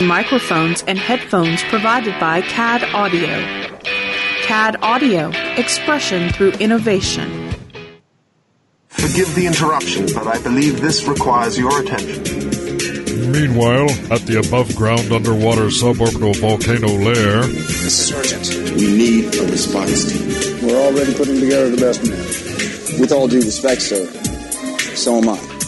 Microphones and headphones provided by CAD Audio. CAD Audio, expression through innovation. Forgive the interruption, but I believe this requires your attention. Meanwhile, at the above ground underwater suborbital volcano lair, This is urgent. We need a response team. We're already putting together the best man. With all due respect, sir, so am I.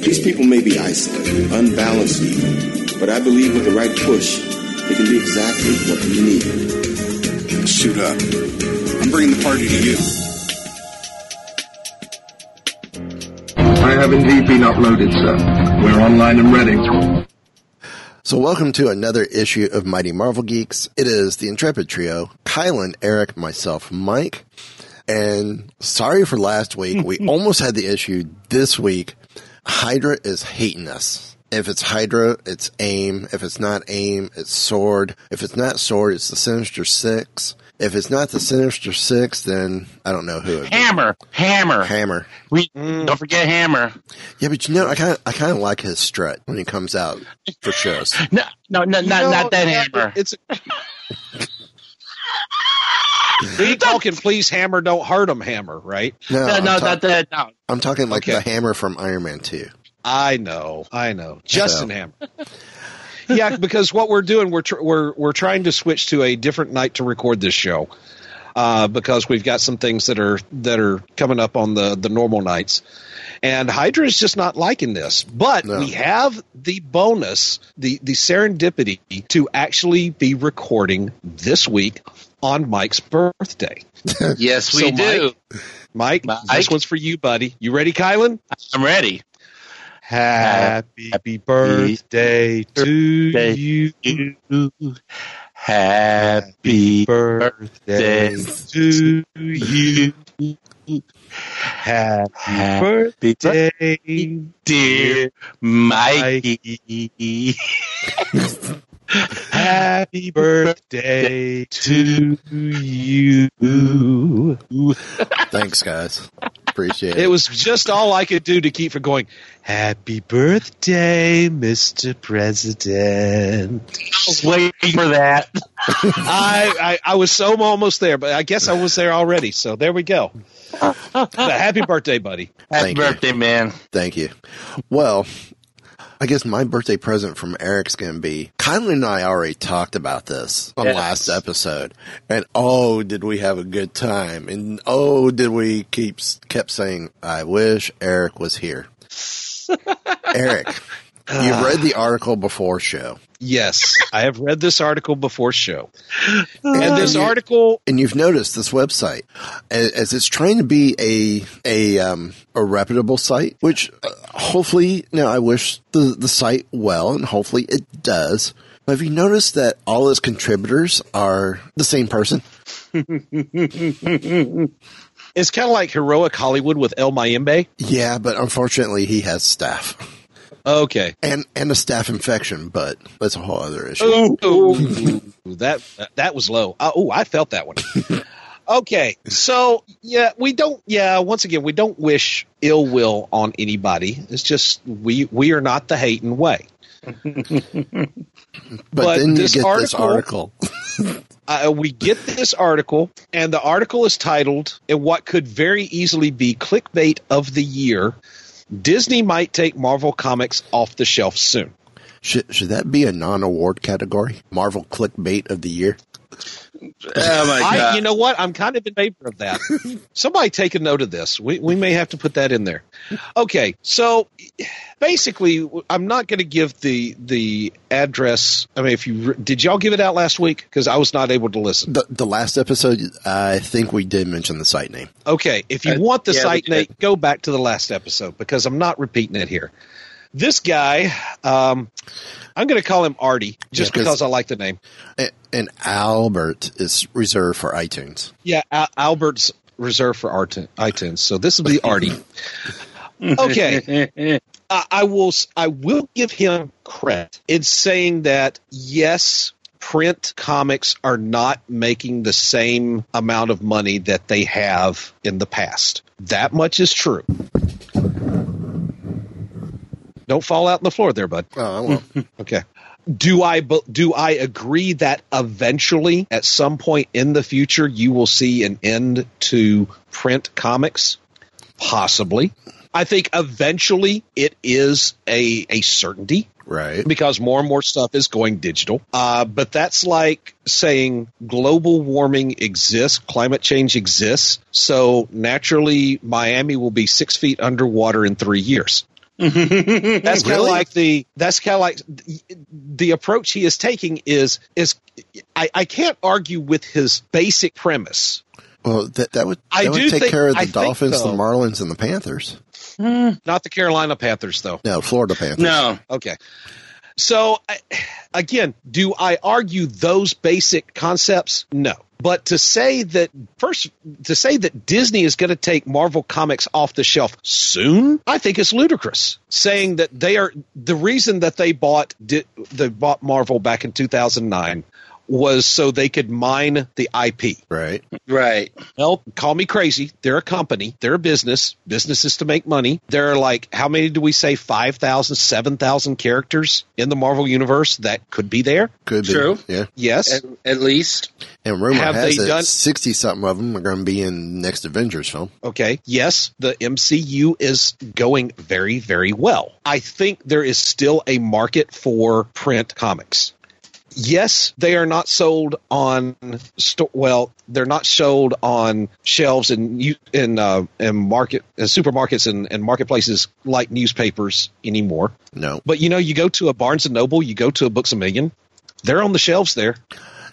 These people may be isolated, unbalanced even, but I believe with the right push, they can be exactly what we need. Shoot up. I'm bringing the party to you. I have indeed been uploaded, sir. We're online and ready. So welcome to another issue of Mighty Marvel Geeks. It is the Intrepid Trio, Kylan, Eric, myself, Mike. And sorry for last week. We almost had the issue this week. Hydra is hating us. If it's Hydra, it's AIM. If it's not AIM, it's Sword. If it's not Sword, it's the Sinister Six. If it's not the Sinister Six, then I don't know who it is. Hammer, hammer, Hammer. We don't forget hammer. Yeah, but you know, I kind of, I kind of like his strut when he comes out for shows. No, no, no, not, No, not that yeah, hammer. It's. we talking, please, hammer, don't hurt him, hammer, right? No, No, I'm, no, ta- not that. No. I'm talking like Okay. the Hammer from Iron Man Two. I know, I know, Justin So. Hammer. yeah, because what we're doing, we're tr- we're we're trying to switch to a different night to record this show. Uh, because we've got some things that are that are coming up on the the normal nights, and Hydra is just not liking this. But No. we have the bonus, the the serendipity to actually be recording this week on Mike's birthday. Yes, we So, do. Mike, Mike? this one's for you, buddy. You ready, Kylan? I'm ready. Happy birthday to you. You. Happy birthday to you. Happy Happy birthday, dear Mikey. Happy birthday to you. Thanks, guys. Appreciate it. It was just all I could do to keep from going, Happy birthday, Mr. President. I was waiting for that. I, I, I was so almost there, but I guess I was there already. So there we go. But happy birthday, buddy. Happy Thank you. birthday, man. Thank you. Well, I guess my birthday present from Eric's going to be Kylan and I already talked about this on Yes. last episode. And oh, did we have a good time. And oh, did we keep kept saying, I wish Eric was here. Eric, you read the article before show. Yes, I have read this article before show. And this article, and you've noticed this website as, as it's trying to be a a um, a reputable site, which uh, hopefully now I wish the the site well, and hopefully it does. But have you noticed that all its contributors are the same person? it's kind of like Heroic Hollywood with El Mayimbe. Yeah, but unfortunately he has staff Okay. and and a staph infection, but that's a whole other issue. Ooh, ooh, ooh, that that was low. Uh, oh, I felt that one. Okay, so yeah, we don't. Yeah, once again, we don't wish ill will on anybody. It's just we we are not the hating way. But, but then you this get this article- article. uh, we get this article, and the article is titled, "In what could very easily be clickbait of the year, Disney might take Marvel Comics off the shelf soon." Should should that be a non award category? Marvel clickbait of the year. Oh my I, you know what? I'm kind of in favor of that. Somebody take a note of this. We we may have to put that in there. Okay, so basically, I'm not going to give the the address. I mean, if you did, y'all give it out last week because I was not able to listen. The the last episode, I think we did mention the site name. Okay, if you Uh, want the yeah, site name, go back to the last episode because I'm not repeating it here. This guy, um, I'm going to call him Artie just Yeah, 'cause- because I like the name. And, Albert is reserved for iTunes. Yeah, Al- Albert's reserved for art- iTunes. So this will be Artie. okay. I, I will. I will give him credit in saying that yes, print comics are not making the same amount of money that they have in the past. That much is true. Don't fall out on the floor there, bud. Oh, I won't. Okay. Do I do I agree that eventually, at some point in the future, you will see an end to print comics? Possibly. I think eventually it is a a certainty right. because more and more stuff is going digital. Uh, but that's like saying global warming exists, climate change exists, so naturally Miami will be six feet underwater in three years. That's kind of Really? like the that's kind of like the, the approach he is taking is is I, I can't argue with his basic premise. Well, that, that would, I would do take think- care of the think, Dolphins, though- the Marlins, and the Panthers. Hmm. Not the Carolina Panthers though. No, Florida Panthers. No. Okay. So again, do I argue those basic concepts? No. But to say that first to say that Disney is going to take Marvel Comics off the shelf soon, I think is ludicrous. Saying that they are the reason that they bought they bought Marvel back in 2009 was so they could mine the IP. Right. Right. Well, call me crazy. They're a company. They're a business. Business is to make money. There are like, how many do we say? 5,000, 7,000 characters in the Marvel Universe that could be there? Could be. True. Yeah. Yes. At, at least. And rumor Have has it 60 something of them are going to be in next Avengers film. Okay. Yes, the MCU is going very, very well. I think there is still a market for print comics. Yes, they are not sold on well, they're not sold on shelves in in uh, in market uh, supermarkets and, and marketplaces like newspapers anymore. No. But you know, you go to a Barnes and Noble, you go to a Books a Million, they're on the shelves there.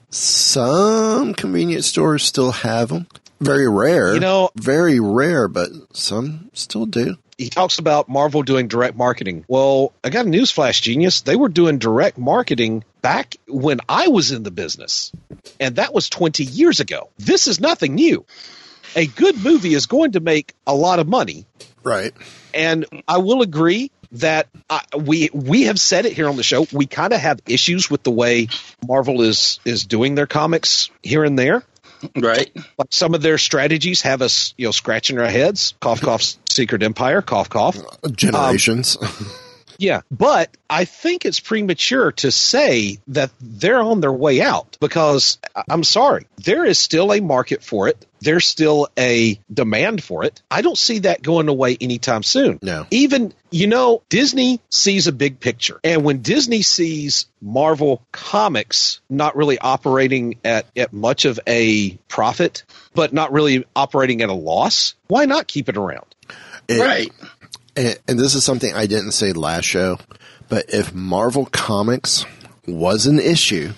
Some convenience stores still have them. Very rare. You know- very rare, but some still do. He talks about Marvel doing direct marketing. Well, I got a newsflash, genius. They were doing direct marketing back when I was in the business, and that was 20 years ago. This is nothing new. A good movie is going to make a lot of money, Right. and I will agree that uh, we we have said it here on the show. We kind of have issues with the way Marvel is is doing their comics here and there. Right. Like some of their strategies have us, you know, scratching our heads. Cough, cough. Secret Empire. Cough, cough. Uh, generations. Um, yeah, but I think it's premature to say that they're on their way out because I'm sorry, there is still a market for it. There's still a demand for it. I don't see that going away anytime soon. No. Even, you know, Disney sees a big picture. And when Disney sees Marvel Comics not really operating at, at much of a profit, but not really operating at a loss, why not keep it around? It- Right. and, and this is something I didn't say last show, but if Marvel Comics was an issue,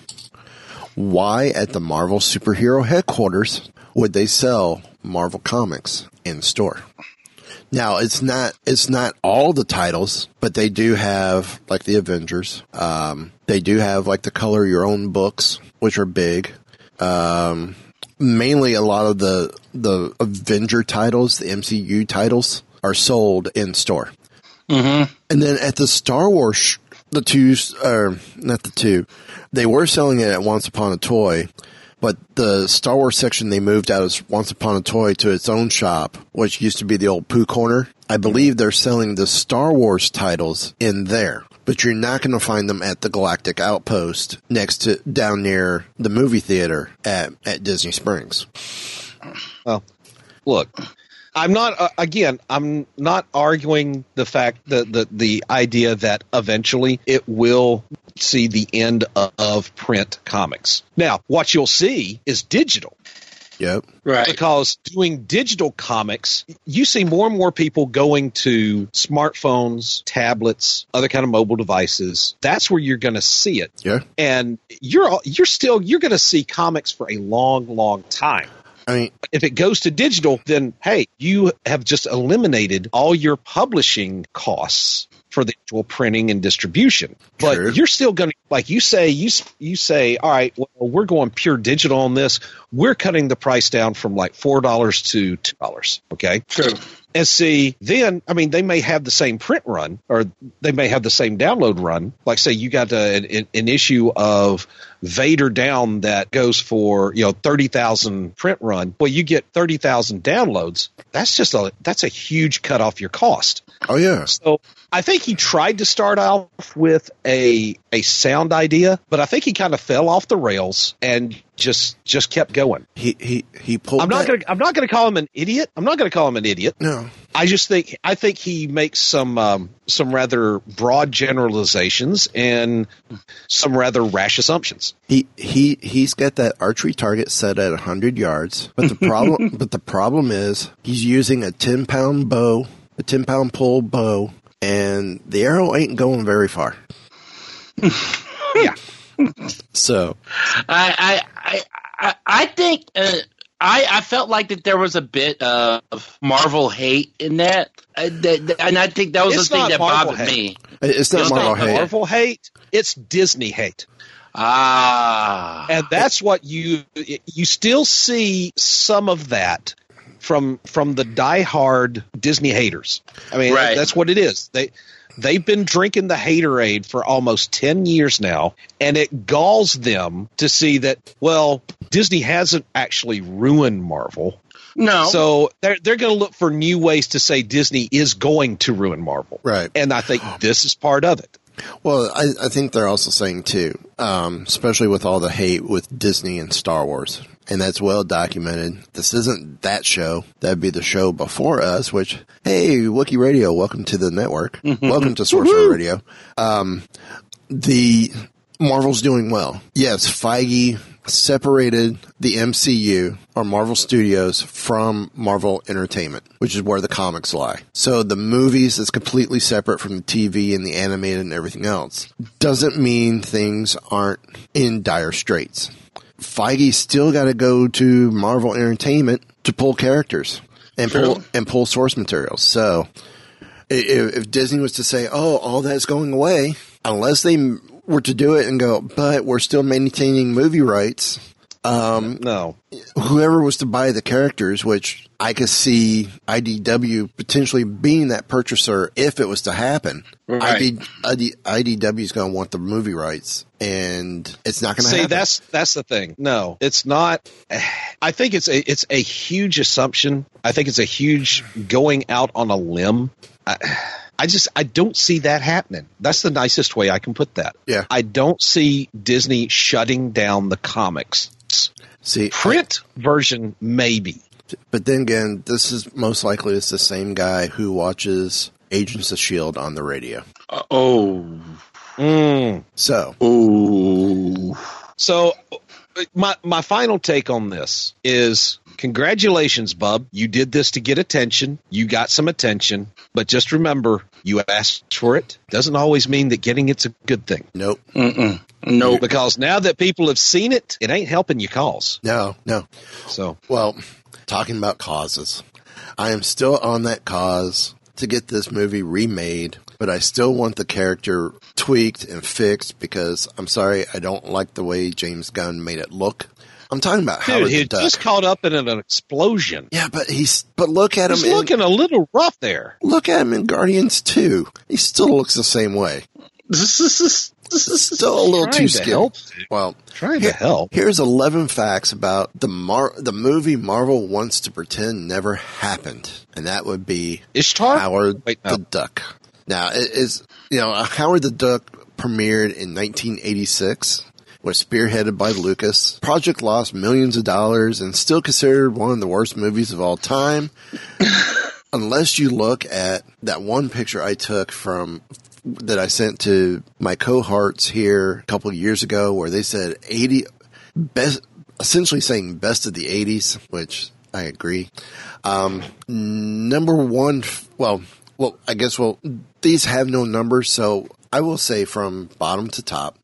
why at the Marvel superhero headquarters would they sell Marvel Comics in store? Now it's not it's not all the titles, but they do have like the Avengers. Um, they do have like the color your own books, which are big. Um, mainly a lot of the the Avenger titles, the MCU titles, are sold in store. Mm-hmm. And then at the Star Wars, sh- the two, or not the two, they were selling it at Once Upon a Toy, but the Star Wars section they moved out as Once Upon a Toy to its own shop, which used to be the old Pooh Corner. I believe they're selling the Star Wars titles in there, but you're not going to find them at the Galactic Outpost next to down near the movie theater at at Disney Springs. Well, look, I'm not uh, again. I'm not arguing the fact that the the idea that eventually it will see the end of, of print comics. Now, what you'll see is digital. Yep. Right. Because doing digital comics, you see more and more people going to smartphones, tablets, other kind of mobile devices. That's where you're going to see it. Yeah. And you're you're still you're going to see comics for a long, long time. I mean, if it goes to digital, then hey, you have just eliminated all your publishing costs for the actual printing and distribution. But Sure. you're still going to, like you say, you you say, all right, well, we're going pure digital on this. We're cutting the price down from like four dollars to two dollars. Okay, True. And see, then I mean, they may have the same print run, or they may have the same download run. Like, say, you got a, an, an issue of Vader down that goes for you know thirty thousand print run. Well, you get thirty thousand downloads. That's just a that's a huge cut off your cost. Oh yeah. So I think he tried to start off with a a sound idea, but I think he kind of fell off the rails and just just kept going. He he he pulled. I'm not that- going to I'm not going to call him an idiot. I'm not going to call him an idiot. No. I just think I think he makes some um, some rather broad generalizations and some rather rash assumptions. He he he's got that archery target set at hundred yards, but the problem but the problem is he's using a ten pound bow, a ten pound pull bow, and the arrow ain't going very far. yeah. So I I I I, I think uh, I I felt like that there was a bit of Marvel hate in that, uh, that and I think that was It's the thing that Marvel bothered hate. me. it's not It's Marvel not hate. Marvel hate. It's Disney hate. Ah, and that's what you you still see some of that from from the diehard Disney haters. I mean, Right. that's what it is. They they've been drinking the haterade for almost ten years now, and it galls them to see that. Well, Disney hasn't actually ruined Marvel. no. So they're they're going to look for new ways to say Disney is going to ruin Marvel, Right. And I think this is part of it. Well, I, I think they're also saying too, um, especially with all the hate with Disney and Star Wars, and that's well documented. This isn't that show. That'd be the show before us. Which, hey, Wookie Radio, welcome to the network. welcome to Sorcerer Radio. Um, the Marvel's doing well. Yes, Feige separated the MCU or Marvel Studios from Marvel Entertainment, which is where the comics lie. So the movies is completely separate from the TV and the animated and everything else. Doesn't mean things aren't in dire straits. Feige still got to go to Marvel Entertainment to pull characters and pull and pull source materials. So if, if Disney was to say, "Oh, all that's going away," unless they were to do it and go, "But we're still maintaining movie rights," um, No, whoever was to buy the characters, which I could see IDW potentially being that purchaser if it was to happen. Right. ID, ID, IDW is going to want the movie rights, and it's not going to See, happen. that's that's the thing. No, it's not. I think it's a it's a huge assumption. I think it's a huge going out on a limb. I, I just I don't see that happening. That's the nicest way I can put that. Yeah. I don't see Disney shutting down the comics. See Print version maybe. But then again, this is most likely it's the same guy who watches Agents of Shield on the radio. Uh, oh, Mm. So oh, So my my final take on this is congratulations, bub. You did this to get attention. You got some attention, but just remember, you asked for it. Doesn't always mean that getting it's a good thing. nope, Mm-mm. Nope. Because now that people have seen it, it ain't helping your cause. no, no. So Well, talking about causes, I am still on that cause to get this movie remade, but I still want the character tweaked and fixed because I'm sorry, I don't like the way James Gunn made it look. I'm talking about dude, Howard he just caught up in an explosion. yeah, but he's but look at He's him. He's looking a little rough there. look at him in Guardians 2. He still looks the same way. This is still a little too to skinny. help. Well, Trying to help. Here's 11 facts about the Mar- the movie Marvel wants to pretend never happened, and that would be Ishtar? Howard Wait, no. the Duck. Now, it is you know Howard the Duck premiered in 1986. Was spearheaded by Lucas. Project lost millions of dollars and still considered one of the worst movies of all time. Unless you look at that one picture I took from that I sent to my cohorts here a couple years ago, where they said 80 best, essentially saying best of the 80s, which I agree. Um, number one, well, well, I guess, well, these have no numbers, so I will say from bottom to top,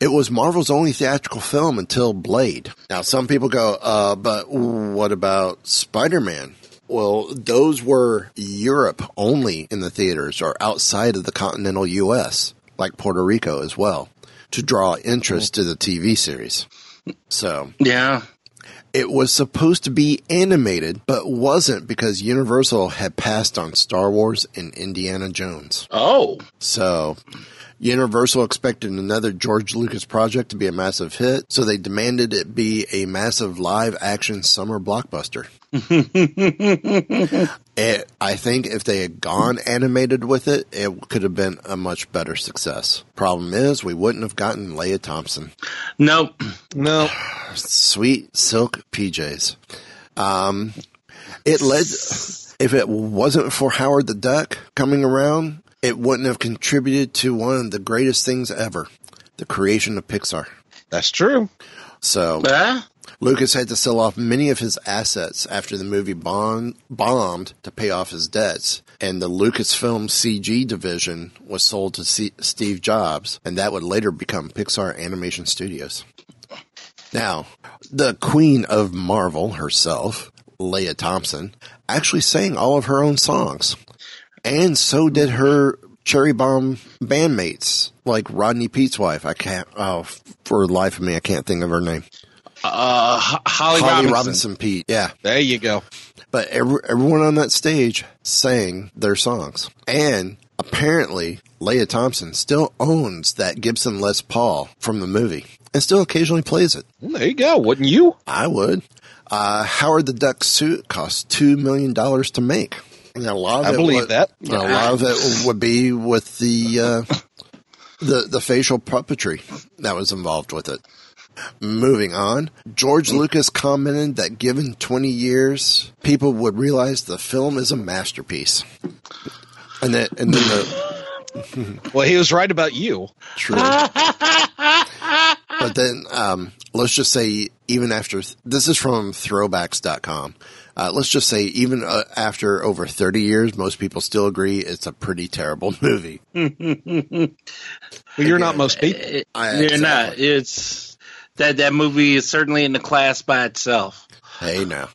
it was Marvel's only theatrical film until Blade. Now, some people go, uh, but what about Spider-Man? Well, those were Europe only in the theaters or outside of the continental U.S., like Puerto Rico as well, to draw interest to the TV series. So, Yeah. it was supposed to be animated, but wasn't because Universal had passed on Star Wars and Indiana Jones. Oh. So, Universal expected another George Lucas project to be a massive hit, so they demanded it be a massive live action summer blockbuster. It, I think if they had gone animated with it, it could have been a much better success. Problem is, we wouldn't have gotten Lea Thompson. Nope. No. Sweet silk PJs. Um, it led, if it wasn't for Howard the Duck coming around, it wouldn't have contributed to one of the greatest things ever the creation of Pixar. That's true. So, Huh? Lucas had to sell off many of his assets after the movie bond, bombed to pay off his debts, and the Lucasfilm CG division was sold to C- Steve Jobs, and that would later become Pixar Animation Studios. Now, the queen of Marvel herself, Lea Thompson, actually sang all of her own songs, and so did her Cherry Bomb bandmates, like Rodney Peete's wife. I can't, oh, for the life of me, I can't think of her name. Uh, Holly, Holly Robinson. Robinson Peete. Yeah. There you go. But every, everyone on that stage sang their songs. And apparently, Lea Thompson still owns that Gibson Les Paul from the movie and still occasionally plays it. There you go. Wouldn't you? I would. Uh, Howard the Duck suit cost $2 million to make. And a lot of I believe would- that. A lot of it would be with the, uh, the, the facial puppetry that was involved with it. Moving on, George Lucas commented that given 20 years, people would realize the film is a masterpiece. And then, and then the Well, he was right about you. true. but then, um, let's just say, even after this is from throwbacks.com. Uh, let's just say, even uh, after over 30 years, most people still agree it's a pretty terrible movie. Well, you're not most people. It- I- you're exactly. not. It's that that movie is certainly in the class by itself. Hey, now.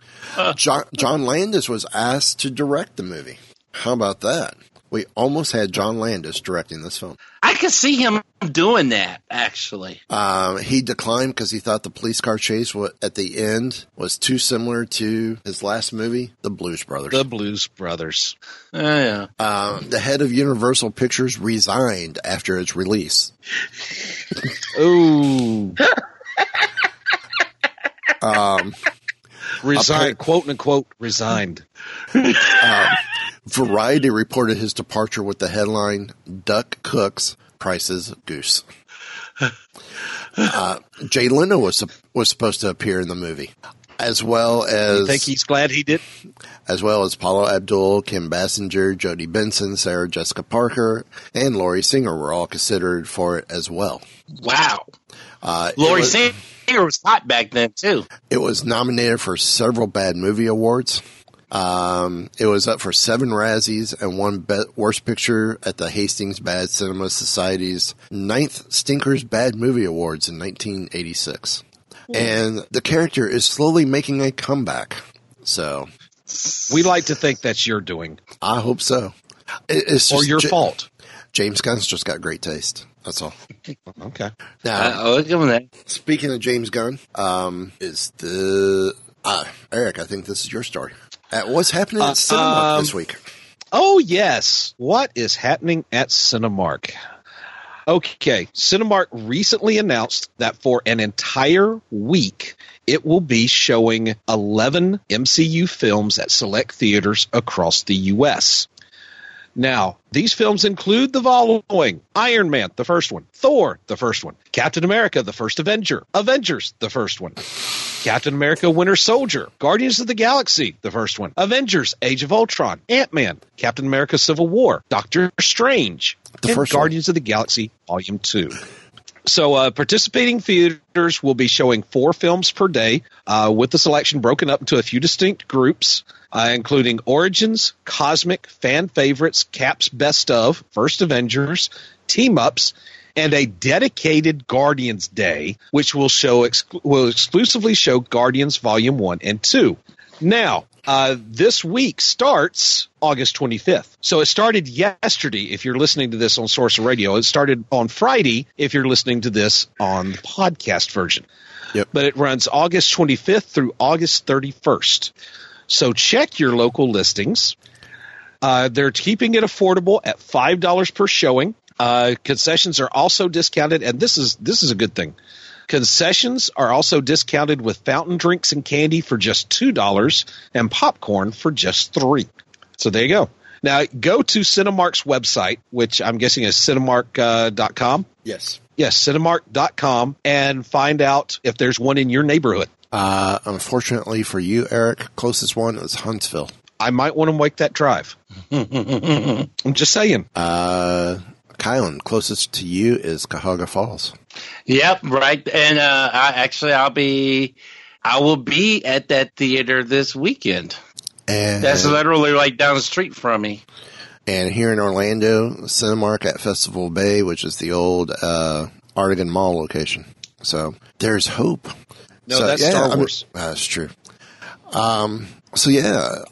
John, John Landis was asked to direct the movie. How about that? We almost had John Landis directing this film. I could see him doing that. Actually, Um, he declined because he thought the police car chase at the end was too similar to his last movie, The Blues Brothers. The Blues Brothers. Oh, yeah. Um, the head of Universal Pictures resigned after its release. Ooh. Um, Resigned, quote unquote, resigned. um, Variety reported his departure with the headline "Duck Cooks Prices Goose." Uh, Jay Leno was was supposed to appear in the movie, as well as You think he's glad he did? as well as Paula Abdul, Kim Basinger, Jodi Benson, Sarah Jessica Parker, and Lori Singer were all considered for it as well. Wow. Uh, Lori was- Singer was hot back then too. It was nominated for several Bad Movie Awards. Um, it was up for seven Razzies and one Be- Worst Picture at the Hastings Bad Cinema Society's ninth Stinkers Bad Movie Awards in 1986. And the character is slowly making a comeback. So We like to think that's your doing I hope so. It- it's or your Ja- fault. James Gunn's just got great taste. That's all. Okay. Now, Uh, I'll give him that. speaking of James Gunn, um, is the uh, Eric? I think this is your story. Uh, what's happening at Uh, Cinema um, this week? Oh, yes. What is happening at Cinemark? Okay, Cinemark recently announced that for an entire week, it will be showing 11 MCU films at select theaters across the U.S. Now, these films include the following. Iron Man, the first one, Thor, the first one, Captain America, the first Avenger, Avengers, the first one, Captain America Winter Soldier, Guardians of the Galaxy, the first one, Avengers Age of Ultron, Ant Man, Captain America Civil War, Doctor Strange, The and first one. Guardians of the Galaxy Volume 2. So, uh, participating theaters will be showing four films per day, uh, with the selection broken up into a few distinct groups, uh, including Origins, Cosmic, Fan Favorites, Caps Best of, First Avengers, Team Ups, and a dedicated Guardians Day, which will show exclu- will exclusively show Guardians Volume One and Two. Now, uh, this week starts August 25th. So it started yesterday if you're listening to this on Sorcerer Radio. It started on Friday if you're listening to this on the podcast version. Yep. But it runs August 25th through August 31st. So check your local listings. Uh, they're keeping it affordable at five dollars per showing. Uh, concessions are also discounted, and this is this is a good thing. Concessions are also discounted with fountain drinks and candy for just two dollars and popcorn for just three. So there you go. Now go to Cinemark's website, which I'm guessing is cinemark.com. Yes. Yes, cinemark.com, and find out if there's one in your neighborhood. Uh, unfortunately for you, Eric, closest one is Huntsville. I might want to make that drive. I'm just saying. Uh, Kylan, closest to you is Cuyahoga Falls. Yep, right. And uh, I, actually, I'll be, I will be at that theater this weekend. And That's literally like down the street from me. And here in Orlando, Cinemark at Festival Bay, which is the old uh, Artegon Mall location. So there's hope. No, so, that's yeah, Star I mean, Wars. that's true. Um, so yeah,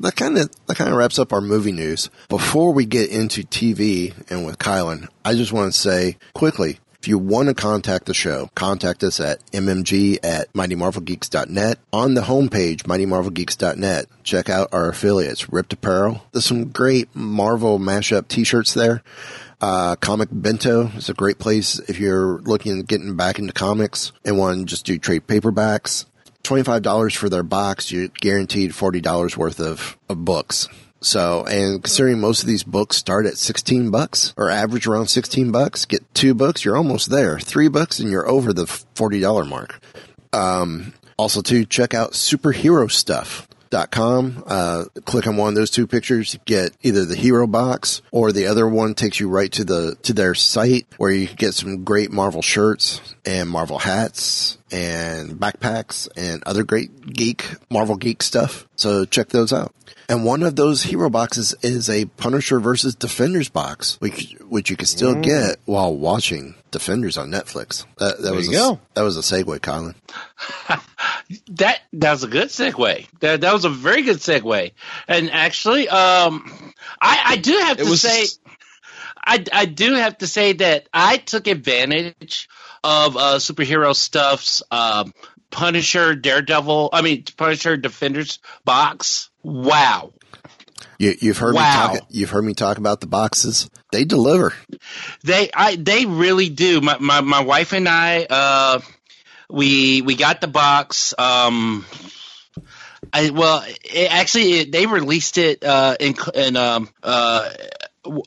that kind of that kind of wraps up our movie news. Before we get into TV and with Kylan, I just want to say quickly. If you want to contact the show, contact us at mmg at mightymarvelgeeks.net. On the homepage, mightymarvelgeeks.net, check out our affiliates, RIPT Apparel. There's some great Marvel mashup t-shirts there. Uh, Comic Bento is a great place if you're looking at getting back into comics and want to just do trade paperbacks. $25 for their box, you're guaranteed $40 worth of, of books. So, and considering most of these books start at 16 bucks or average around 16 bucks, get two books, you're almost there. Three bucks and you're over the $40 mark. Um, also to check out superhero stuff. Dot com. Uh, click on one of those two pictures, get either the hero box or the other one takes you right to the to their site where you can get some great Marvel shirts and Marvel hats and backpacks and other great geek Marvel geek stuff. So check those out. And one of those hero boxes is a Punisher versus Defenders box, which which you can still Mm. get while watching Defenders on Netflix. That, that There was you a, go. that was a segue, Kylan. That that was a good segue. That that was a very good segue. And actually, um, I I do have It to was- say, I I do have to say that I took advantage of uh, superhero stuff's um, Punisher, Daredevil. I mean Punisher Defenders box. Wow. You, you've heard Wow. me talk. You've heard me talk about the boxes. They deliver. They I they really do. My my, my wife and I uh we we got the box um I well it, actually it, they released it uh in in um uh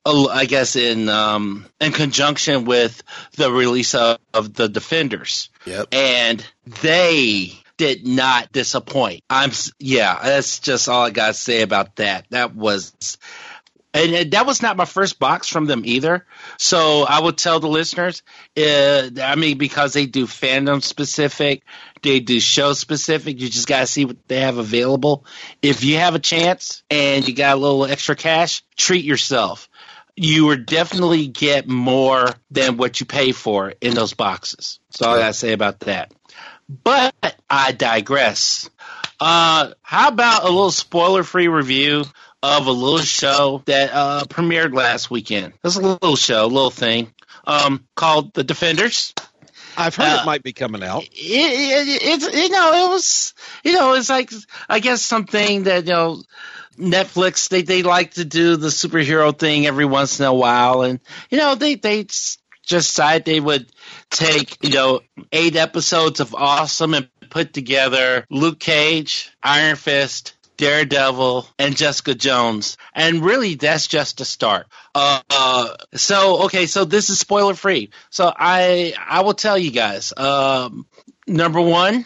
I guess in um in conjunction with the release of, of the Defenders. Yep. And they did not disappoint. I'm yeah, that's just all I got to say about that. That was and that was not my first box from them either. So I would tell the listeners, uh, I mean, because they do fandom specific, they do show specific. You just got to see what they have available. If you have a chance and you got a little extra cash, treat yourself. You will definitely get more than what you pay for in those boxes. That's all I got to say about that. But I digress. Uh, how about a little spoiler free review of a little show that uh, premiered last weekend? It's a little show, a little thing um, called The Defenders. I've heard Uh, it might be coming out. It, it, it's you know it was you know it's like I guess something that you know Netflix they they like to do the superhero thing every once in a while and you know they they just decided they would take you know eight episodes of awesome and put together Luke Cage, Iron Fist, Daredevil, and Jessica Jones. And really, that's just a start. Uh, so okay, so this is spoiler free. So I I will tell you guys. Um, number one,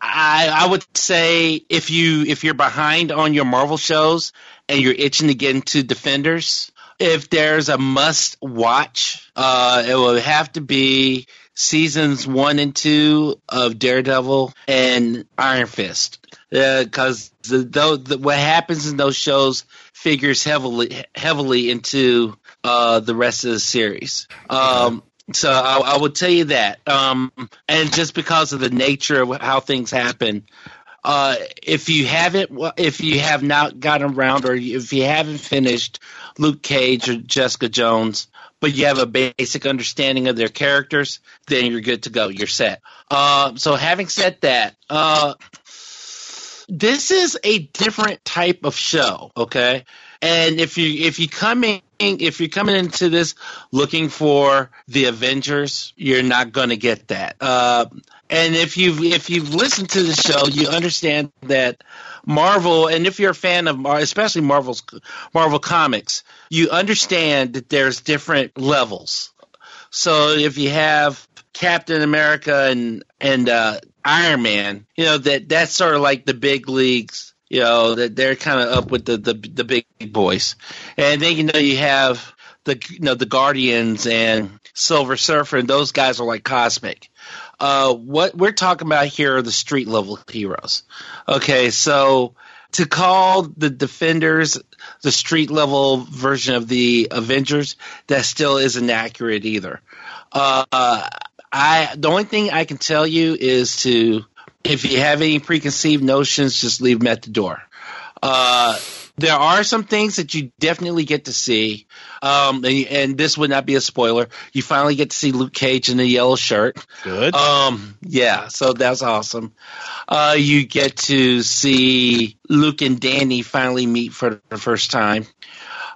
I I would say if you if you're behind on your Marvel shows and you're itching to get into Defenders, if there's a must watch, uh, it will have to be seasons one and two of Daredevil and Iron Fist, because the, though the, what happens in those shows figures heavily heavily into uh, the rest of the series. Um, so I, I would tell you that, um, and just because of the nature of how things happen, Uh, if you haven't, if you have not gotten around, or if you haven't finished Luke Cage or Jessica Jones, but you have a basic understanding of their characters, then you're good to go. You're set. Uh, so having said that, uh, this is a different type of show. Okay. And if you if you come in if you're coming into this looking for the Avengers, you're not going to get that. Uh, and if you've if you've listened to the show, you understand that Marvel, and if you're a fan of especially Marvel's Marvel comics, you understand that there's different levels. So if you have Captain America and and uh, Iron Man, you know that that's sort of like the big leagues you know that they're kind of up with the, the the big boys, and then you know you have the you know the Guardians and Silver Surfer, and those guys are like cosmic. Uh, what we're talking about here are the street level heroes. Okay, so to call the Defenders the street level version of the Avengers, that still isn't accurate either. Uh, I the only thing I can tell you is to if you have any preconceived notions, just leave them at the door. Uh, there are some things that you definitely get to see, um, and, and, this would not be a spoiler. You finally get to see Luke Cage in a yellow shirt. Good. Um, yeah, so that's awesome. Uh, you get to see Luke and Danny finally meet for the first time.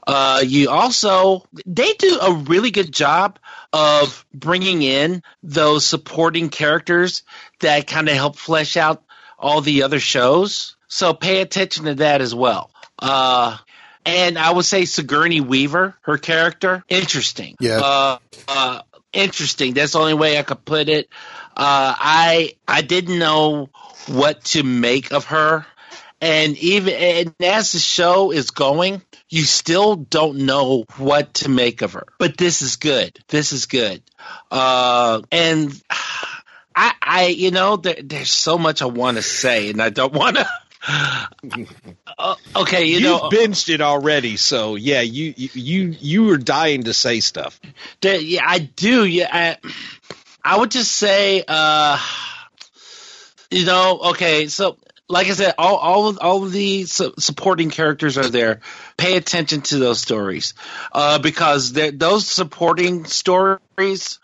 Uh, you also they do a really good job of bringing in those supporting characters that kind of help flesh out all the other shows. So pay attention to that as well. Uh, and I would say Sigourney Weaver, her character, interesting. Yeah. Uh, uh, interesting. That's the only way I could put it. Uh, I I didn't know what to make of her, and even and as the show is going, you still don't know what to make of her. But this is good. This is good. Uh, and I, I, you know, there, there's so much I want to say, and I don't want to. uh, okay, you You've know, binged it already, so yeah, you you you were dying to say stuff. yeah, I do. Yeah, I, I would just say, uh, you know, okay, so like I said, all all of, all of the su- supporting characters are there. Pay attention to those stories uh, because those supporting stories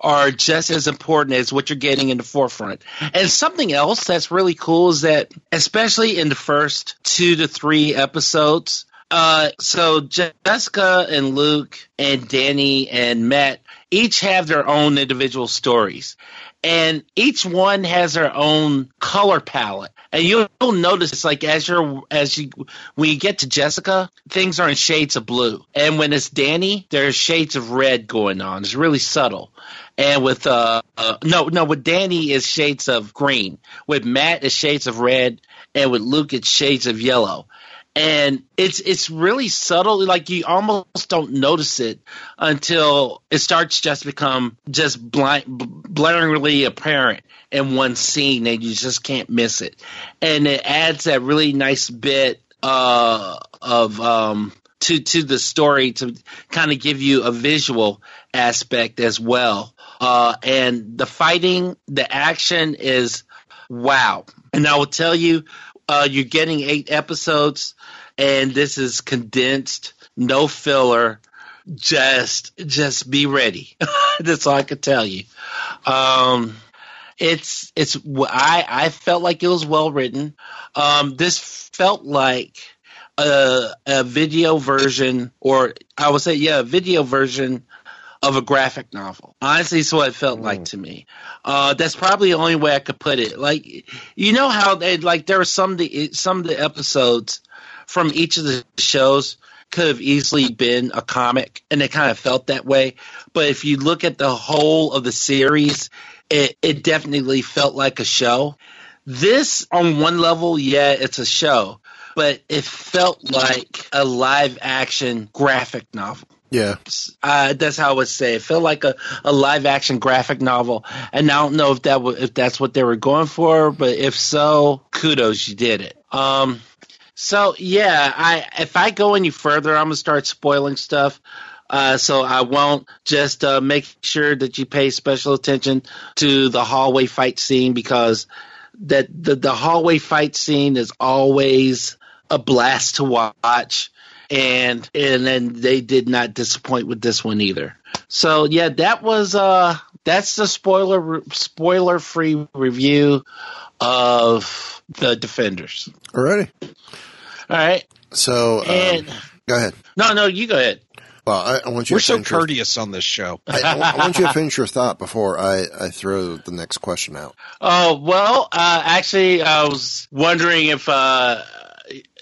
are just as important as what you're getting in the forefront. And something else that's really cool is that, especially in the first two to three episodes, uh, so Jessica and Luke and Danny and Matt each have their own individual stories and each one has their own color palette. And you'll, notice it's like as you're as you when you get to Jessica, things are in shades of blue, and when it's Danny, there's shades of red going on. It's really subtle. And with uh, uh no no with Danny is shades of green. With Matt is shades of red, and with Luke it's shades of yellow. And it's it's really subtle. Like you almost don't notice it until it starts just become just blind blaringly apparent in one scene and you just can't miss it. And it adds that really nice bit uh, of um, to to the story to kind of give you a visual aspect as well uh, and the fighting the action is wow and i will tell you uh, you're getting eight episodes, and this is condensed, no filler. Just, just be ready. That's all I could tell you. Um, it's, it's. I, I felt like it was well written. Um, this felt like a, a video version, or I would say, yeah, a video version of a graphic novel. Honestly, it's what it felt mm. like to me. Uh, that's probably the only way I could put it. Like, you know how they like there are some of the some of the episodes from each of the shows could have easily been a comic, and it kind of felt that way. But if you look at the whole of the series, it it definitely felt like a show. This, on one level, yeah, it's a show, but it felt like a live action graphic novel. Yeah, uh, that's how I would say. It felt like a, a live action graphic novel, and I don't know if that w- if that's what they were going for, but if so, kudos, you did it. Um, so yeah, I if I go any further, I'm gonna start spoiling stuff. Uh, so I won't just uh, make sure that you pay special attention to the hallway fight scene because that the the hallway fight scene is always a blast to watch, and and then they did not disappoint with this one either. So yeah, that was uh that's the spoiler spoiler free review of the Defenders. Alrighty. All right. So, um, And go ahead. no, no, you go ahead. Well, I, I want you We're to so finish your- courteous on this show. I, I want- I want you to finish your thought before I, I throw the next question out. Oh well, uh, actually, I was wondering if uh,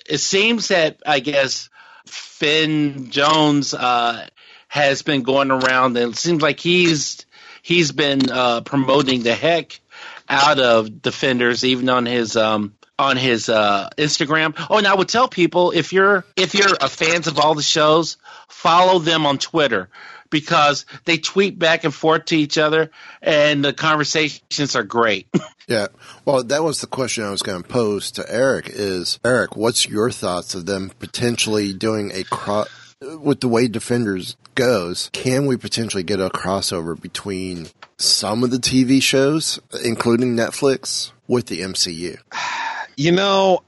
it seems that I guess Finn Jones uh, has been going around, and it seems like he's he's been uh, promoting the heck out of Defenders, even on his um, on his uh, Instagram. Oh, and I would tell people if you're if you're a fans of all the shows, follow them on Twitter because they tweet back and forth to each other, and the conversations are great. Yeah. Well, that was the question I was going to pose to Eric is, Eric, what's your thoughts of them potentially doing a cross, with the way Defenders goes, can we potentially get a crossover between some of the TV shows, including Netflix, with the MCU? You know,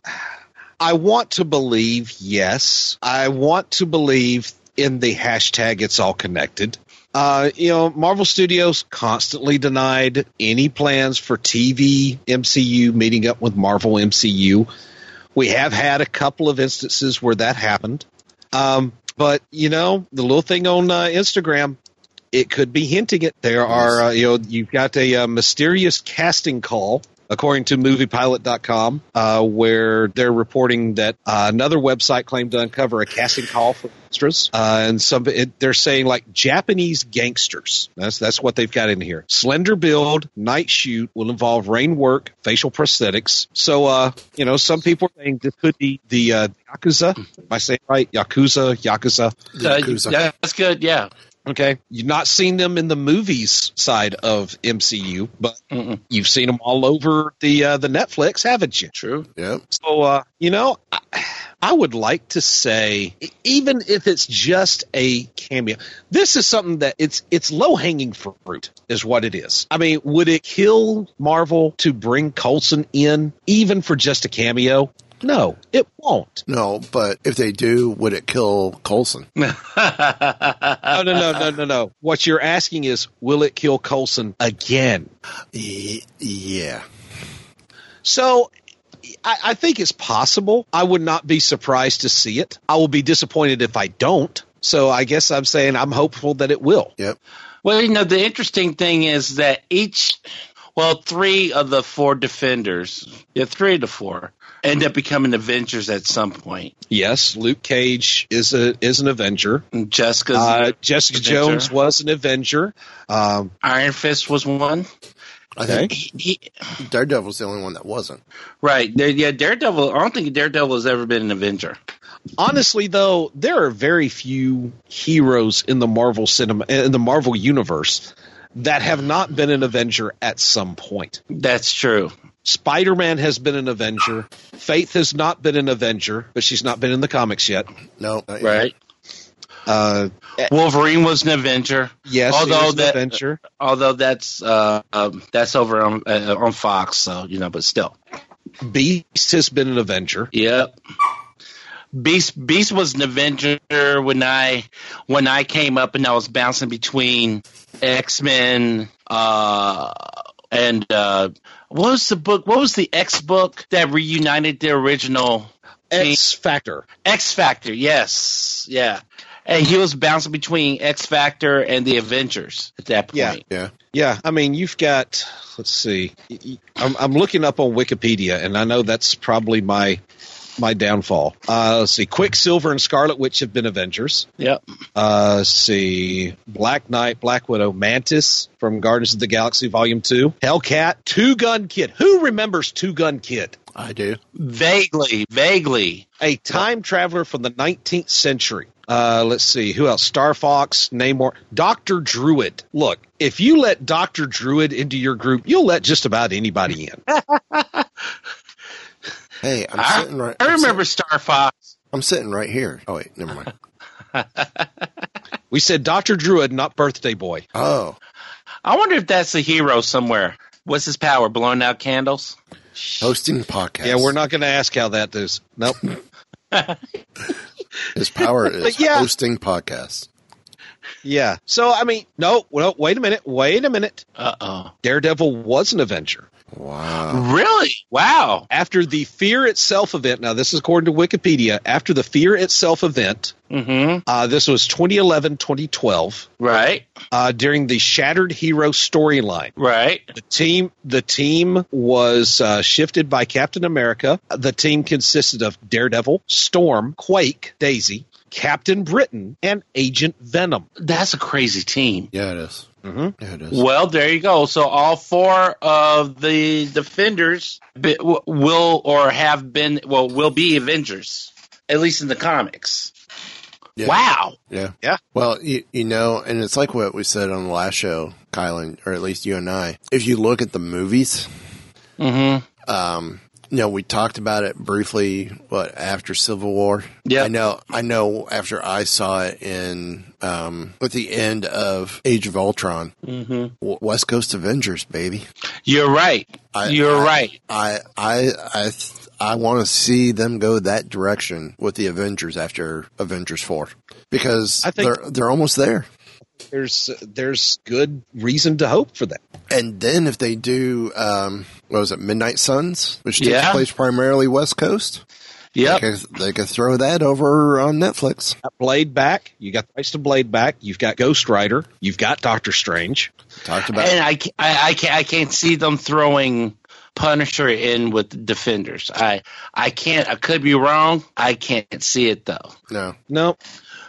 I want to believe yes. I want to believe in the hashtag it's all connected. Uh, you know, Marvel Studios constantly denied any plans for TV MCU meeting up with Marvel MCU. We have had a couple of instances where that happened. Um, but, you know, the little thing on uh, Instagram, it could be hinting it. There are, uh, you know, you've got a, uh mysterious casting call according to moviepilot.com, uh, where they're reporting that uh, another website claimed to uncover a casting call for extras, uh, and some it, they're saying like Japanese gangsters. That's that's what they've got in here. Slender build, night shoot will involve rain work, facial prosthetics. So, uh, you know, some people are saying this could be the uh, yakuza. Am I saying it right? Yakuza, yakuza. Uh, yeah, that's good. Yeah. Okay, you've not seen them in the movies side of MCU, but you've seen them all over the uh, the Netflix, haven't you? True. Yep. So, uh, you know, I, I would like to say, even if it's just a cameo, this is something that it's it's low hanging fruit, is what it is. I mean, would it kill Marvel to bring Coulson in, even for just a cameo? No, it won't. No, but if they do, would it kill Coulson? no, no, no, no, no, no. What you're asking is, will it kill Coulson again? yeah. So I, I think it's possible. I would not be surprised to see it. I will be disappointed if I don't. So I guess I'm saying I'm hopeful that it will. Yep. Well, you know, the interesting thing is that each, well, three of the four defenders, yeah, three of the four, end up becoming Avengers at some point. Yes, Luke Cage is a is an Avenger. Jessica, Uh, Jessica Jones was an Avenger. Um, Iron Fist was one. I think Daredevil's the only one that wasn't. Right. Yeah, Daredevil. I don't think Daredevil has ever been an Avenger. Honestly, though, there are very few heroes in the Marvel cinema in the Marvel universe that have not been an Avenger at some point. That's true. Spider Man has been an Avenger. Faith has not been an Avenger, but she's not been in the comics yet. No, Right. Uh, Wolverine was an Avenger. Yes, although was an that, Avenger. although that's uh, um, that's over on uh, on Fox, so you know, but still. Beast has been an Avenger. Yep. Beast Beast was an Avenger when I when I came up and I was bouncing between X Men uh, and uh, what was the book? What was the X book that reunited the original X Factor? X Factor, yes, yeah. And he was bouncing between X Factor and the Avengers at that point. Yeah. Yeah. Yeah, I mean, you've got. Let's see. I'm, I'm looking up on Wikipedia, and I know that's probably my my downfall. Uh, let's see. Quicksilver and Scarlet Witch have been Avengers. Yep. Uh, let's see. Black Knight, Black Widow, Mantis from Guardians of the Galaxy Volume Two, Hellcat, Two Gun Kid. Who remembers Two Gun Kid? I do. Vaguely, vaguely. A time traveler from the 19th century. Uh, let's see who else. Star Fox, Namor, Doctor Druid. Look, if you let Doctor Druid into your group, you'll let just about anybody in. Hey, I'm I, sitting right. I I'm remember sitting- Star Fox. I'm sitting right here. Oh wait, never mind. We said Doctor Druid, not Birthday Boy. Oh, I wonder if that's a hero somewhere. What's his power? Blowing out candles? hosting podcast. Yeah, we're not going to ask how that does. Nope. His power is yeah. hosting podcasts. yeah. So I mean, no. Well, wait a minute. Wait a minute. Uh oh. Daredevil was an Avenger. Wow. Really? Wow. After the Fear Itself event, now this is according to Wikipedia, after the Fear Itself event, Mm-hmm. uh, this was 2011 2012, Right. uh, during the Shattered Hero storyline. Right. The team, the team was uh, shifted by Captain America. The team consisted of Daredevil, Storm, Quake, Daisy, Captain Britain, and Agent Venom. That's a crazy team. Yeah, it is. Mm-hmm. Yeah, it is. Well, there you go. So all four of the defenders be, will or have been well will be Avengers, at least in the comics. Yeah. Wow. Yeah. Yeah. Well, you, you know, and it's like what we said on the last show, Kylan, or at least you and I. If you look at the movies, Mm-hmm. um, you know, we talked about it briefly. What after Civil War? Yeah. I know. I know. After I saw it in um, at the end of Age of Ultron, Mm-hmm. West Coast Avengers, baby. You're right. I, You're I- right. I I I th- I want to see them go that direction with the Avengers after Avengers Four because I think- they're they're almost there. There's there's good reason to hope for that. And then if they do, um, what was it, Midnight Suns, which takes Yeah. place primarily West Coast, Yeah, they, could, they could throw that over on Netflix. Blade back. You got the rights to Blade back. You've got Ghost Rider. You've got Doctor Strange. Talked about And I, I, I, can't, I can't see them throwing Punisher in with Defenders. I I can't. I could be wrong. I can't see it though. no. No,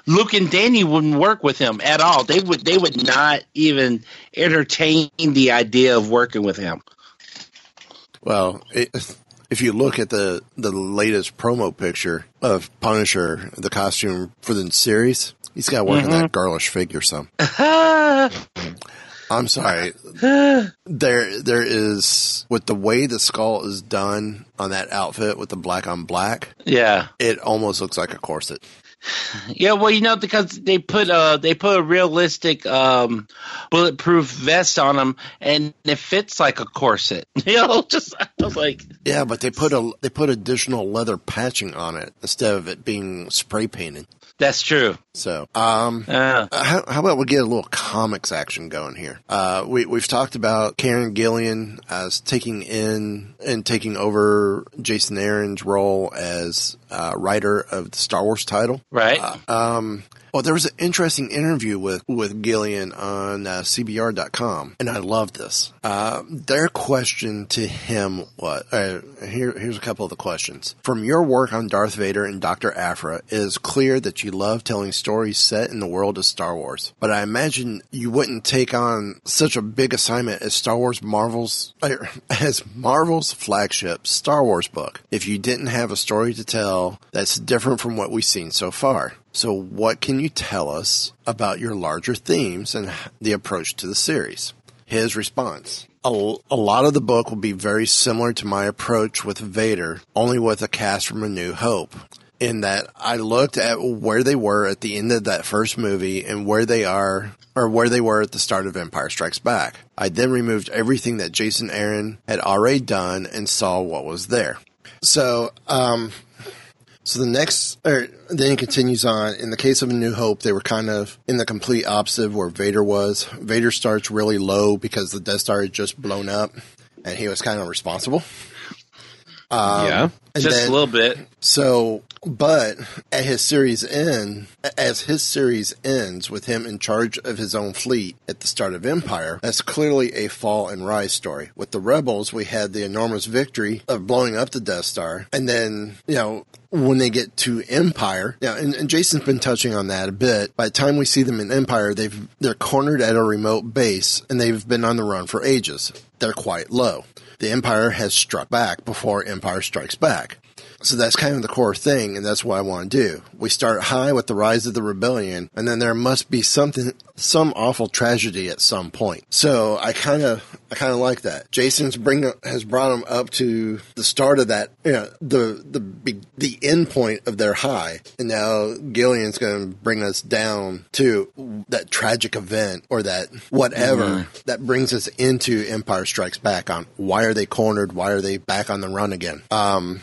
Luke and Danny wouldn't work with him at all. They would. They would not even entertain the idea of working with him. Well, it, if you look at the the latest promo picture of Punisher, the costume for the series, he's got to work on that mm-hmm. girlish figure some. I'm sorry. there there is with the way the skull is done on that outfit with the black on black, yeah. it almost looks like a corset. Yeah, well, you know, because they put a they put a realistic um, bulletproof vest on him, and it fits like a corset. You know, just I was like, Yeah, but they put a they put additional leather patching on it instead of it being spray painted. That's true. So, um, Uh, how, how about we get a little comics action going here? Uh, we we've talked about Kieron Gillen as taking in and taking over Jason Aaron's role as uh, writer of the Star Wars title. right? Um, well, there was an interesting interview with, with Gillen on uh, CBR.com, and I love this. Uh, their question to him was uh, here, here's a couple of the questions. From your work on Darth Vader and Dr. Aphra, it is clear that you love telling stories set in the world of Star Wars. But I imagine you wouldn't take on such a big assignment as Star Wars Marvel's, er, as Marvel's flagship Star Wars book if you didn't have a story to tell that's different from what we've seen so far. So, what can you tell us about your larger themes and the approach to the series? His response. A, lot of the book will be very similar to my approach with Vader, only with a cast from A New Hope. In that I looked at where they were at the end of that first movie and where they are, or where they were at the start of Empire Strikes Back. I then removed everything that Jason Aaron had already done and saw what was there. So, um, so the next, or then he continues on. In the case of A New Hope, they were kind of in the complete opposite of where Vader was. Vader starts really low because the Death Star had just blown up, and he was kind of responsible. Um, yeah. Just then- a little bit. so, but at his series end, as his series ends with him in charge of his own fleet at the start of Empire, that's clearly a fall and rise story. With the rebels, we had the enormous victory of blowing up the Death Star, and then you know when they get to Empire, yeah, and, and Jason's been touching on that a bit. By the time we see them in Empire, they've they're cornered at a remote base, and they've been on the run for ages. They're quite low. The Empire has struck back before Empire strikes back. So that's kind of the core thing, and that's what I want to do. We start high with the rise of the rebellion, and then there must be something, some awful tragedy at some point. So I kind of, I kind of like that. Jason's bring has brought them up to the start of that, you know, the the the end point of their high, and now Gillen's going to bring us down to that tragic event or that whatever that brings us into Empire Strikes Back. On why are they cornered? Why are they back on the run again? Um,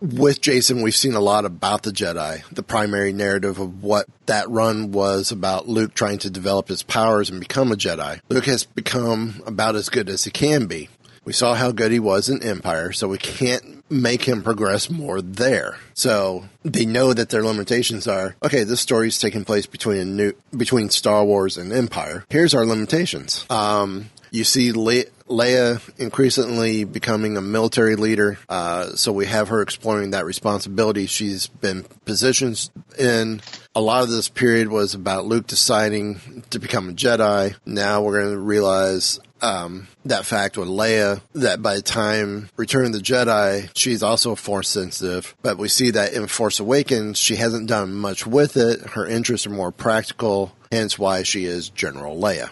with Jason, we've seen a lot about the Jedi, the primary narrative of what that run was about Luke trying to develop his powers and become a Jedi. Luke has become about as good as he can be. We saw how good he was in Empire, so we can't make him progress more there. So they know that their limitations are okay. This story is taking place between a new between Star Wars and Empire. Here's our limitations. Um, you see Le- Leia increasingly becoming a military leader. Uh, so we have her exploring that responsibility. She's been positioned in a lot of this period was about Luke deciding to become a Jedi. Now we're going to realize um, that fact with Leia that by the time Return of the Jedi, she's also force sensitive. But we see that in Force Awakens, she hasn't done much with it. Her interests are more practical, hence why she is General Leia.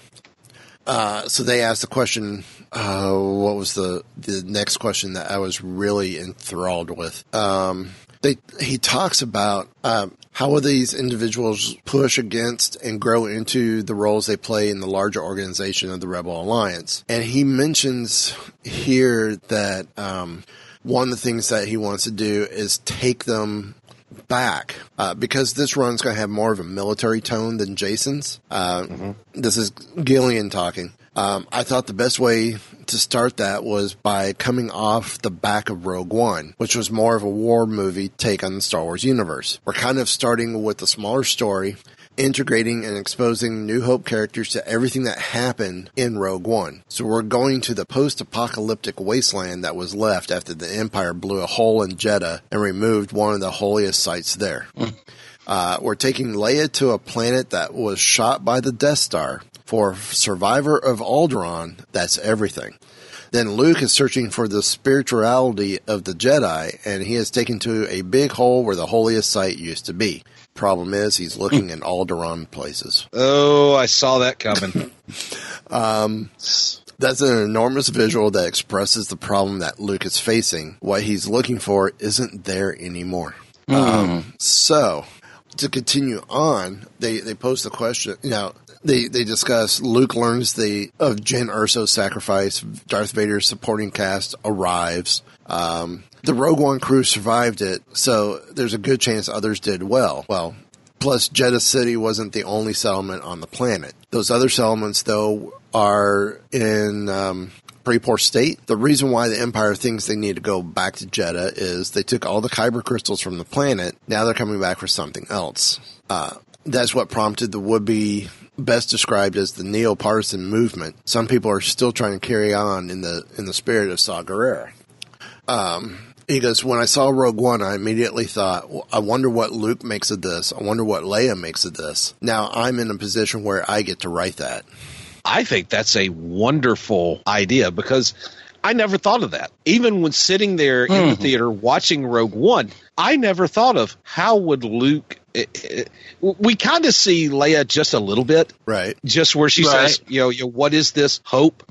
Uh, so they asked the question. Uh, what was the the next question that I was really enthralled with? Um, they he talks about um, how will these individuals push against and grow into the roles they play in the larger organization of the Rebel Alliance, and he mentions here that um, one of the things that he wants to do is take them back uh, because this run's going to have more of a military tone than Jason's. Uh, This is Gillen talking. Um, I thought the best way to start that was by coming off the back of Rogue One, which was more of a war movie take on the Star Wars universe. We're kind of starting with a smaller story, integrating and exposing New Hope characters to everything that happened in Rogue One. So we're going to the post-apocalyptic wasteland that was left after the Empire blew a hole in Jedha and removed one of the holiest sites there. Uh, we're taking Leia to a planet that was shot by the Death Star. For Survivor of Alderaan, that's everything. Then Luke is searching for the spirituality of the Jedi, and he is taken to a big hole where the holiest site used to be. Problem is, he's looking in Alderaan places. Oh, I saw that coming. Um, that's an enormous visual that expresses the problem that Luke is facing. What he's looking for isn't there anymore. Um, so, to continue on, they, they pose the question, you know, they, they discuss Luke learns the of Jyn Erso's sacrifice. Darth Vader's supporting cast arrives. Um, the Rogue One crew survived it, so there's a good chance others did well. Well, Plus, Jedha City wasn't the only settlement on the planet. Those other settlements, though, are in um, pretty poor state. The reason why the Empire thinks they need to go back to Jedha is they took all the Kyber crystals from the planet. Now they're coming back for something else. Uh, that's what prompted the would-be best described as the neo-partisan movement. Some people are still trying to carry on in the in the spirit of Saw Gerrera. Um, he goes, when I saw Rogue One, I immediately thought, well, I wonder what Luke makes of this. I wonder what Leia makes of this. Now I'm in a position where I get to write that. I think that's a wonderful idea because I never thought of that. Even when sitting there in the theater watching Rogue One, I never thought of how would Luke. eh, eh, We kind of see Leia just a little bit, right? Just where she Right. says, you know, you know, what is this hope?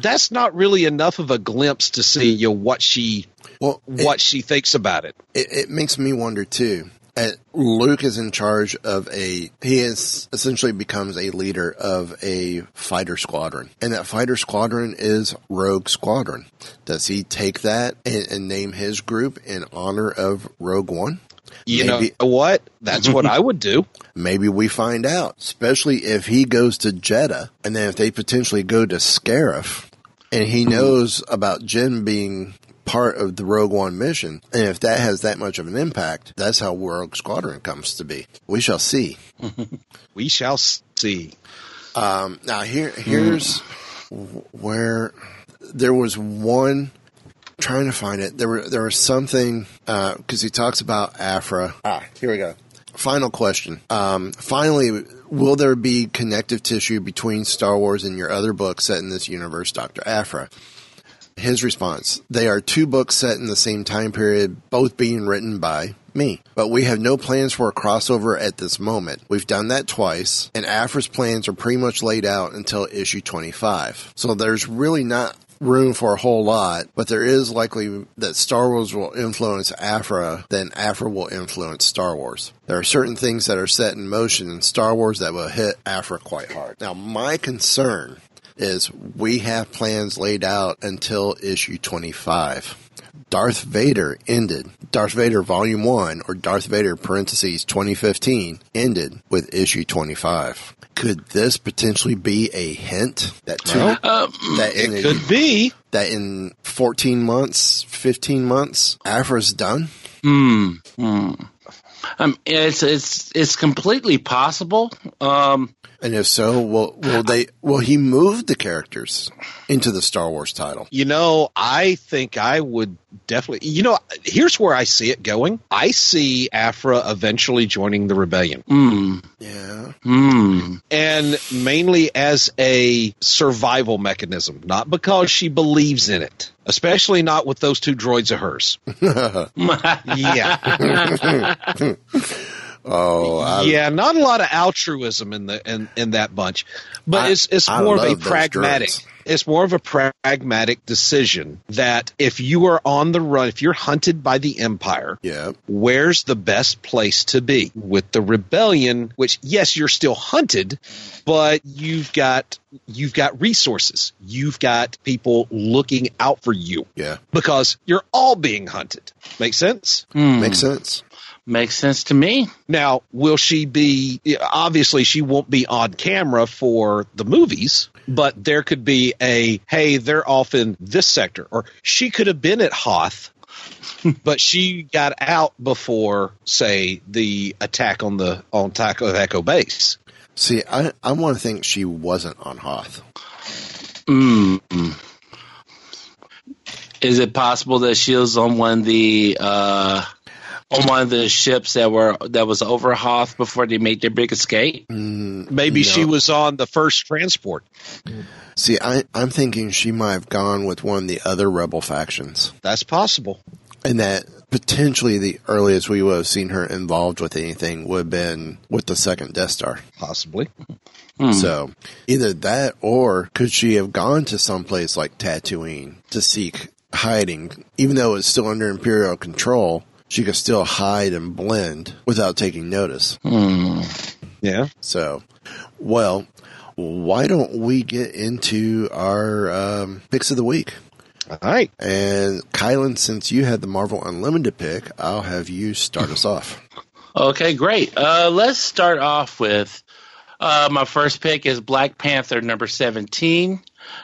That's not really enough of a glimpse to see you know, what she well, what she thinks about it. It, it makes me wonder too. Uh, Luke is in charge of a. He is essentially becomes a leader of a fighter squadron, and that fighter squadron is Rogue Squadron. Does he take that and, and name his group in honor of Rogue One? You know what? That's what I would do. Maybe we find out, especially if he goes to Jedha, and then if they potentially go to Scarif, and he knows about Jyn being part of the Rogue One mission, and if that has that much of an impact, that's how Rogue Squadron comes to be. We shall see. we shall see. Um, now here, here's where there was one trying to find it. There were there was something because he talks about Aphra. Ah, here we go. Final question. Um, finally, will there be connective tissue between Star Wars and your other book set in this universe, Doctor Aphra? his response They are two books set in the same time period, both being written by me. But we have no plans for a crossover at this moment. We've done that twice, and Aphra's plans are pretty much laid out until issue 25. So there's really not room for a whole lot, but there is likely that Star Wars will influence Aphra, then Aphra will influence Star Wars. There are certain things that are set in motion in Star Wars that will hit Aphra quite hard. Now, my concern is we have plans laid out until issue 25. Darth Vader ended. Darth Vader Volume 1 or Darth Vader parentheses 2015 ended with issue 25. Could this potentially be a hint that two, Um, that in It a- could be. that in 14 months, 15 months, Aphra's done? Hmm. hmm. Um, it's it's it's completely possible. Um, And if so, will will they will he move the characters into the Star Wars title? You know, I think I would definitely. You know, here's where I see it going. I see Aphra eventually joining the rebellion, hmm. Yeah. Hmm. and mainly as a survival mechanism, not because she believes in it. Especially not with those two droids of hers. Yeah, Oh, I, yeah, not a lot of altruism in the in, in that bunch, but I- it's it's I more of a pragmatic. droids. It's more of a pragmatic decision that if you are on the run, if you're hunted by the Empire, yeah. where's the best place to be with the rebellion which yes you're still hunted but you've got you've got resources you've got people looking out for you Yeah. because you're all being hunted make sense Hmm. Makes sense. Makes sense to me. now will she be obviously she won't be on camera for the movies but there could be a hey they're off in this sector or she could have been at hoth but she got out before say the attack on the on taco echo base See, I, I want to think she wasn't on Hoth. Hmm. Is it possible that she was on one of the uh, on one of the ships that were that was over Hoth before they made their big escape? Mm, maybe No. she was on the first transport See, I, I'm thinking she might have gone with one of the other rebel factions. that's possible And that potentially the earliest we would have seen her involved with anything would have been with the second Death Star. possibly hmm. So either that or could she have gone to someplace like Tatooine to seek hiding? Even though it's still under Imperial control, she could still hide and blend without taking notice. yeah So, well, why don't we get into our um, picks of the week? all right And Kylan, since you had the Marvel Unlimited pick, I'll have you start us off. Okay, great. Uh, let's start off with uh, my first pick is Black Panther number 17.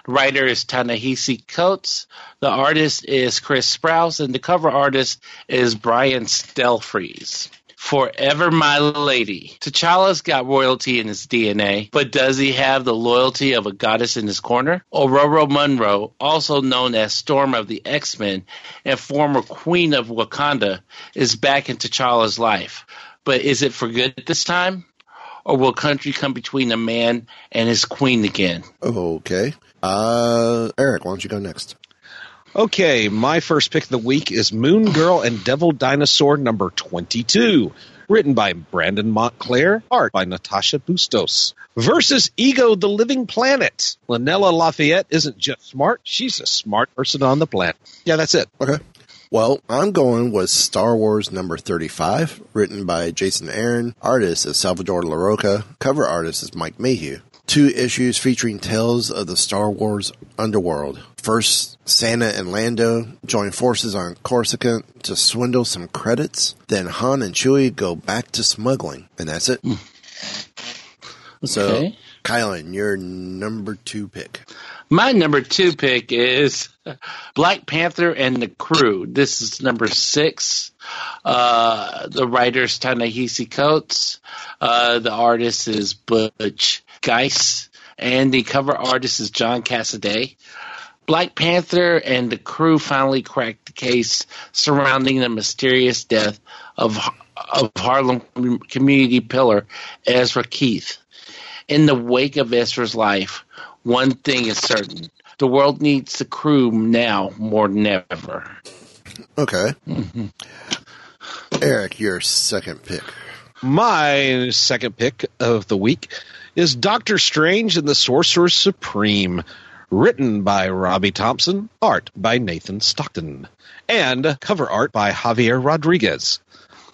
Writer is Ta-Nehisi Coates. The artist is Chris Sprouse, and the cover artist is Brian Stelfreeze. Forever My Lady. T'Challa's got royalty in his DNA, but does he have the loyalty of a goddess in his corner? Ororo Munroe, also known as Storm of the X-Men and former Queen of Wakanda, is back in T'Challa's life. But is it for good this time? Or will country come between a man and his queen again? Okay. Uh, Eric, why don't you go next? okay my first pick of the week is moon girl and devil dinosaur number 22 written by brandon montclare art by natasha bustos versus ego the living planet lunella lafayette isn't just smart she's a smart person on the planet yeah that's it Okay. Well, I'm going with Star Wars number 35, written by Jason Aaron. Artist is Salvador Larroca. Cover artist is Mike Mayhew. Two issues featuring tales of the Star Wars underworld. First, Sana and Lando join forces on Coruscant to swindle some credits. Then Han and Chewie go back to smuggling. And that's it. So, Okay. Kylan, your number two pick. My number two pick is Black Panther and the Crew. This is number six. Uh, the writer's Ta-Nehisi Coates. Uh, the artist is Butch Guice. And the cover artist is John Cassaday. Black Panther and the crew finally cracked the case surrounding the mysterious death of of Harlem community pillar Ezra Keith. In the wake of Ezra's life, one thing is certain. The world needs the crew now more than ever. Okay. Mm-hmm. Eric, your second pick. My second pick of the week is Doctor Strange and the Sorcerer Supreme, written by Robbie Thompson, art by Nathan Stockman, and cover art by Javier Rodriguez.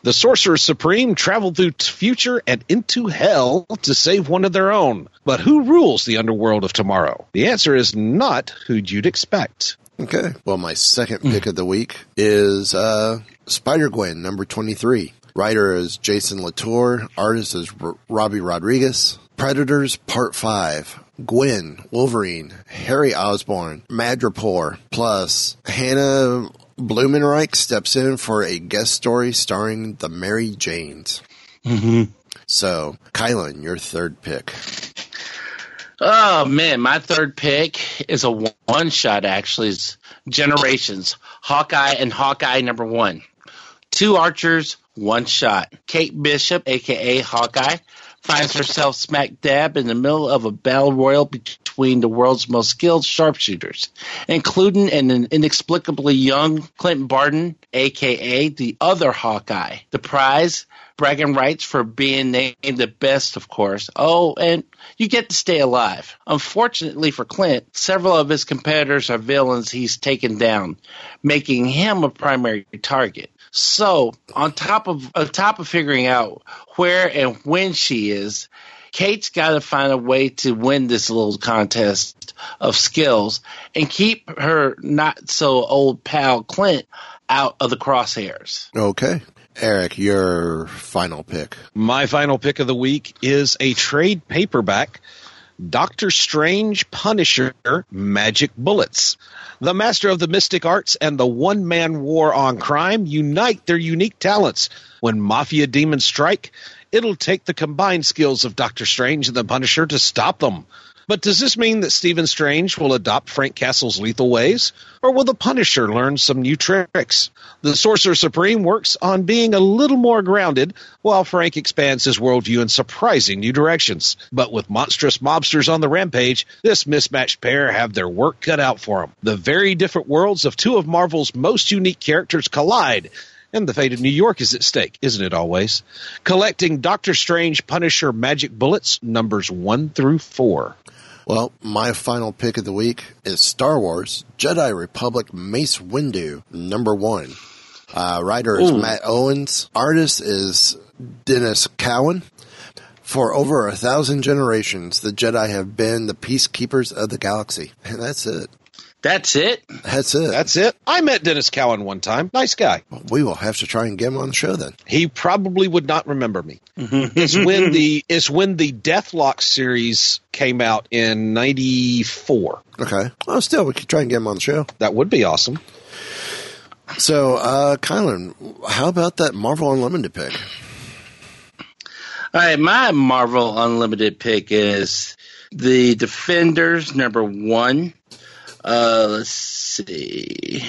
The Sorcerer Supreme traveled through t- future and into hell to save one of their own. But who rules the underworld of tomorrow? The answer is not who you'd expect. Okay. Well, my second pick of the week is uh, Spider Gwen, number 23. Writer is Jason Latour. Artist is R- Robbie Rodriguez. Predators, Part 5. Gwen, Wolverine, Harry Osborn, Madripoor, plus Hannah Blumenreich steps in for a guest story starring the Mary Janes. Mm-hmm. So, Kylan, your third pick. Oh man, my third pick is a one shot. Actually, it's Generations, Hawkeye and Hawkeye number one. Two archers, one shot. Kate Bishop, aka Hawkeye, finds herself smack dab in the middle of a battle royal between the world's most skilled sharpshooters, including an inexplicably young Clint Barton, aka the other Hawkeye. The prize, bragging rights for being named the best, of course. Oh, and you get to stay alive. Unfortunately for Clint, several of his competitors are villains he's taken down, making him a primary target. So, on top of on top of figuring out where and when she is, Kate's got to find a way to win this little contest of skills and keep her not so old pal Clint out of the crosshairs. Okay. Eric, your final pick. My final pick of the week is a trade paperback Doctor Strange Punisher Magic Bullets. The master of the mystic arts and the one man war on crime unite their unique talents. When mafia demons strike, it'll take the combined skills of Doctor Strange and the Punisher to stop them. But does this mean that Stephen Strange will adopt Frank Castle's lethal ways? Or will the Punisher learn some new tricks? The Sorcerer Supreme works on being a little more grounded, while Frank expands his worldview in surprising new directions. But with monstrous mobsters on the rampage, this mismatched pair have their work cut out for them. The very different worlds of two of Marvel's most unique characters collide and the fate of New York is at stake, isn't it always? Collecting Doctor Strange Punisher Magic Bullets, numbers one through four. Well, my final pick of the week is Star Wars Jedi Republic Mace Windu, number one. Uh, writer is Ooh. Matt Owens. Artist is Denys Cowan. For over a thousand generations, the Jedi have been the peacekeepers of the galaxy. And that's it. That's it. That's it. That's it. I met Denys Cowan one time. Nice guy. we will have to try and get him on the show then. He probably would not remember me. it's when the it's when the Deathlok series came out in '94. Okay. Well, still, we could try and get him on the show. That would be awesome. So, uh, Kylan, how about that Marvel Unlimited pick? All right, my Marvel Unlimited pick is the Defenders number one. Uh, let's see.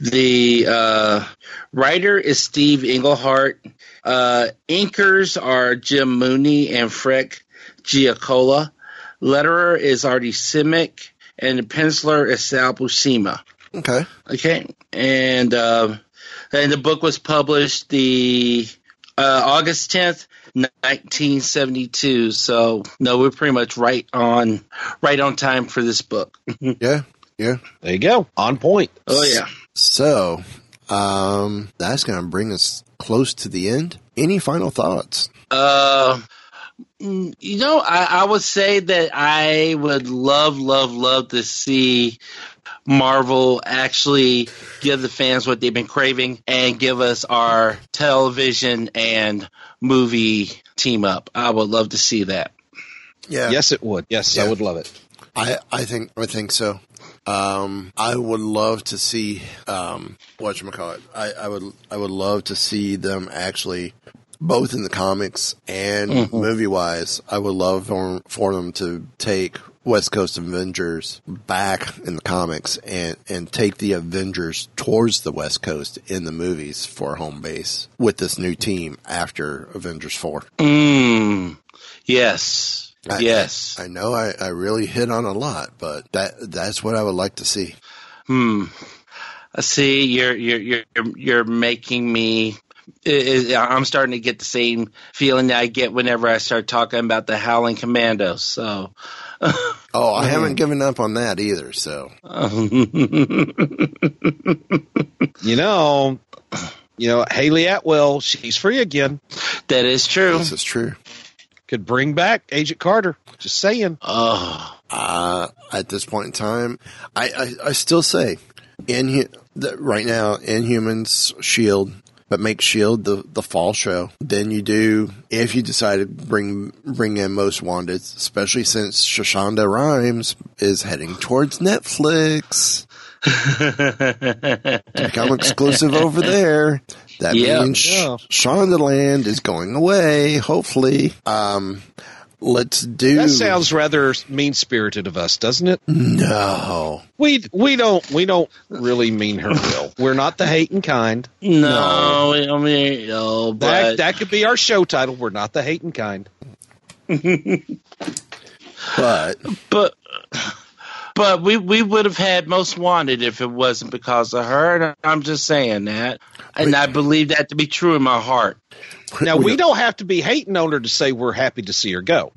The uh, writer is Steve Englehart. Uh, inkers are Jim Mooney and Freck Giacoia. Letterer is Artie Simek, and the penciler is Sal Buscema. Okay. Okay, and uh, and the book was published the uh, August tenth, nineteen seventy two. So no, we're pretty much right on right on time for this book. Yeah. Yeah. There you go. On point. oh yeah. So, um, that's going to bring us close to the end. Any final thoughts? Uh, mm, you know, I, I would say that I would love, love, love to see Marvel actually give the fans what they've been craving and give us our television and movie team up. I would love to see that. Yeah. Yes, it would. Yes, I would love it. I, I think I think so. Um, I would love to see um, what you call it. I, I would I would love to see them actually both in the comics and Mhm. movie wise. I would love for, for them to take West Coast Avengers back in the comics and and take the Avengers towards the West Coast in the movies for home base with this new team after Avengers four. Mm, yes. I, Yes. I, I know I, I really hit on a lot, but that that's what I would like to see. Hmm. I see. You're you're you're you're making me. I'm starting to get the same feeling that I get whenever I start talking about the Howling Commandos. So. Oh, I haven't given up on that either. So You know, you know Hayley Atwell, she's free again. That is true. this is true. Could bring back Agent Carter. Just saying. Oh. Uh, at this point in time, I, I, I still say in that right now, Inhumans Shield, but make Shield the the fall show. Then you do if you decide to bring bring in Most Wanted, especially since Shoshonda Rhimes is heading towards Netflix. to become exclusive over there. That Yeah. means Sh- Yeah. Shondaland is going away, hopefully. Um, let's do. That sounds rather mean spirited of us, doesn't it? No. We we don't we don't really mean her will. We're not the hating kind. No, I mean, no, That but that could be our show title. We're not the hating kind. But but but we we would have had most wanted if it wasn't because of her. And I'm just saying that, and I believe that to be true in my heart. Now we don't have to be hating on her to say we're happy to see her go.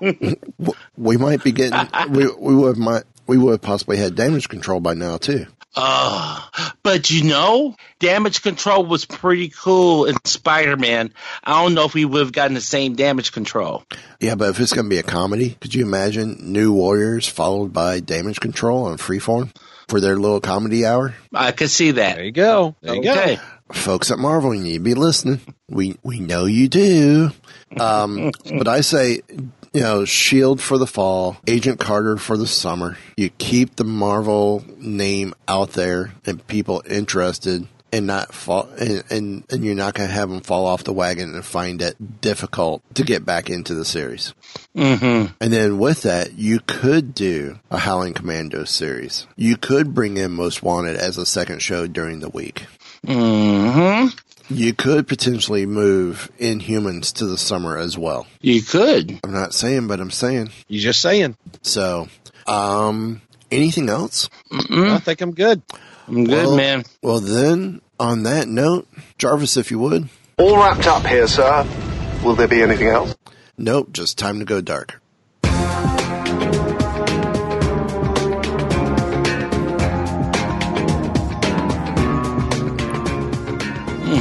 we might be getting we we would might we would have possibly had damage control by now too. Uh, but you know, damage control was pretty cool in Spider Man. I don't know if we would have gotten the same damage control. Yeah, but if it's going to be a comedy, could you imagine New Warriors followed by Damage Control on Freeform for their little comedy hour? I could see that. There you go. There you Okay. go. Folks at Marvel, you need to be listening. We we know you do. Um, but I say, you know, Shield for the fall, Agent Carter for the summer. You keep the Marvel name out there and people interested. And not fall, and, and, and you're not going to have them fall off the wagon and find it difficult to get back into the series. Mm-hmm. And then with that, you could do a Howling Commando series. You could bring in Most Wanted as a second show during the week. Mm-hmm. You could potentially move Inhumans to the summer as well. You could. I'm not saying, but I'm saying. You're just saying. So, um, anything else? I think I'm good. I'm good, Well- man. Well, then, on that note, Jarvis, if you would. All wrapped up here, sir. Will there be anything else? Nope, just time to go dark.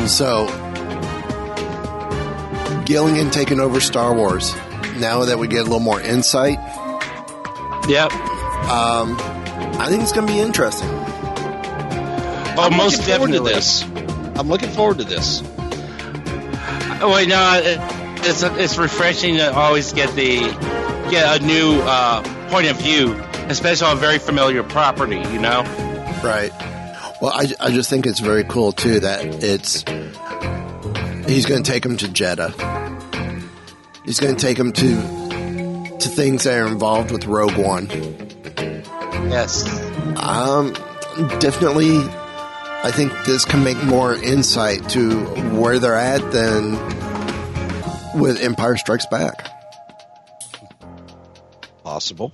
So, Gilligan taking over Star Wars. Now that we get a little more insight, Yep. um, I think it's going to be interesting. Oh, I'm most looking forward definitely. to this. I'm looking forward to this. Oh wait, no, it, it's it's refreshing to always get the get a new uh, point of view, especially on a very familiar property. You know. Right. Well, I, I just think it's very cool too that it's he's going to take him to Jedha. He's going to take him to to things that are involved with Rogue One. Yes. Um, definitely, I think this can make more insight to where they're at than with Empire Strikes Back. Possible.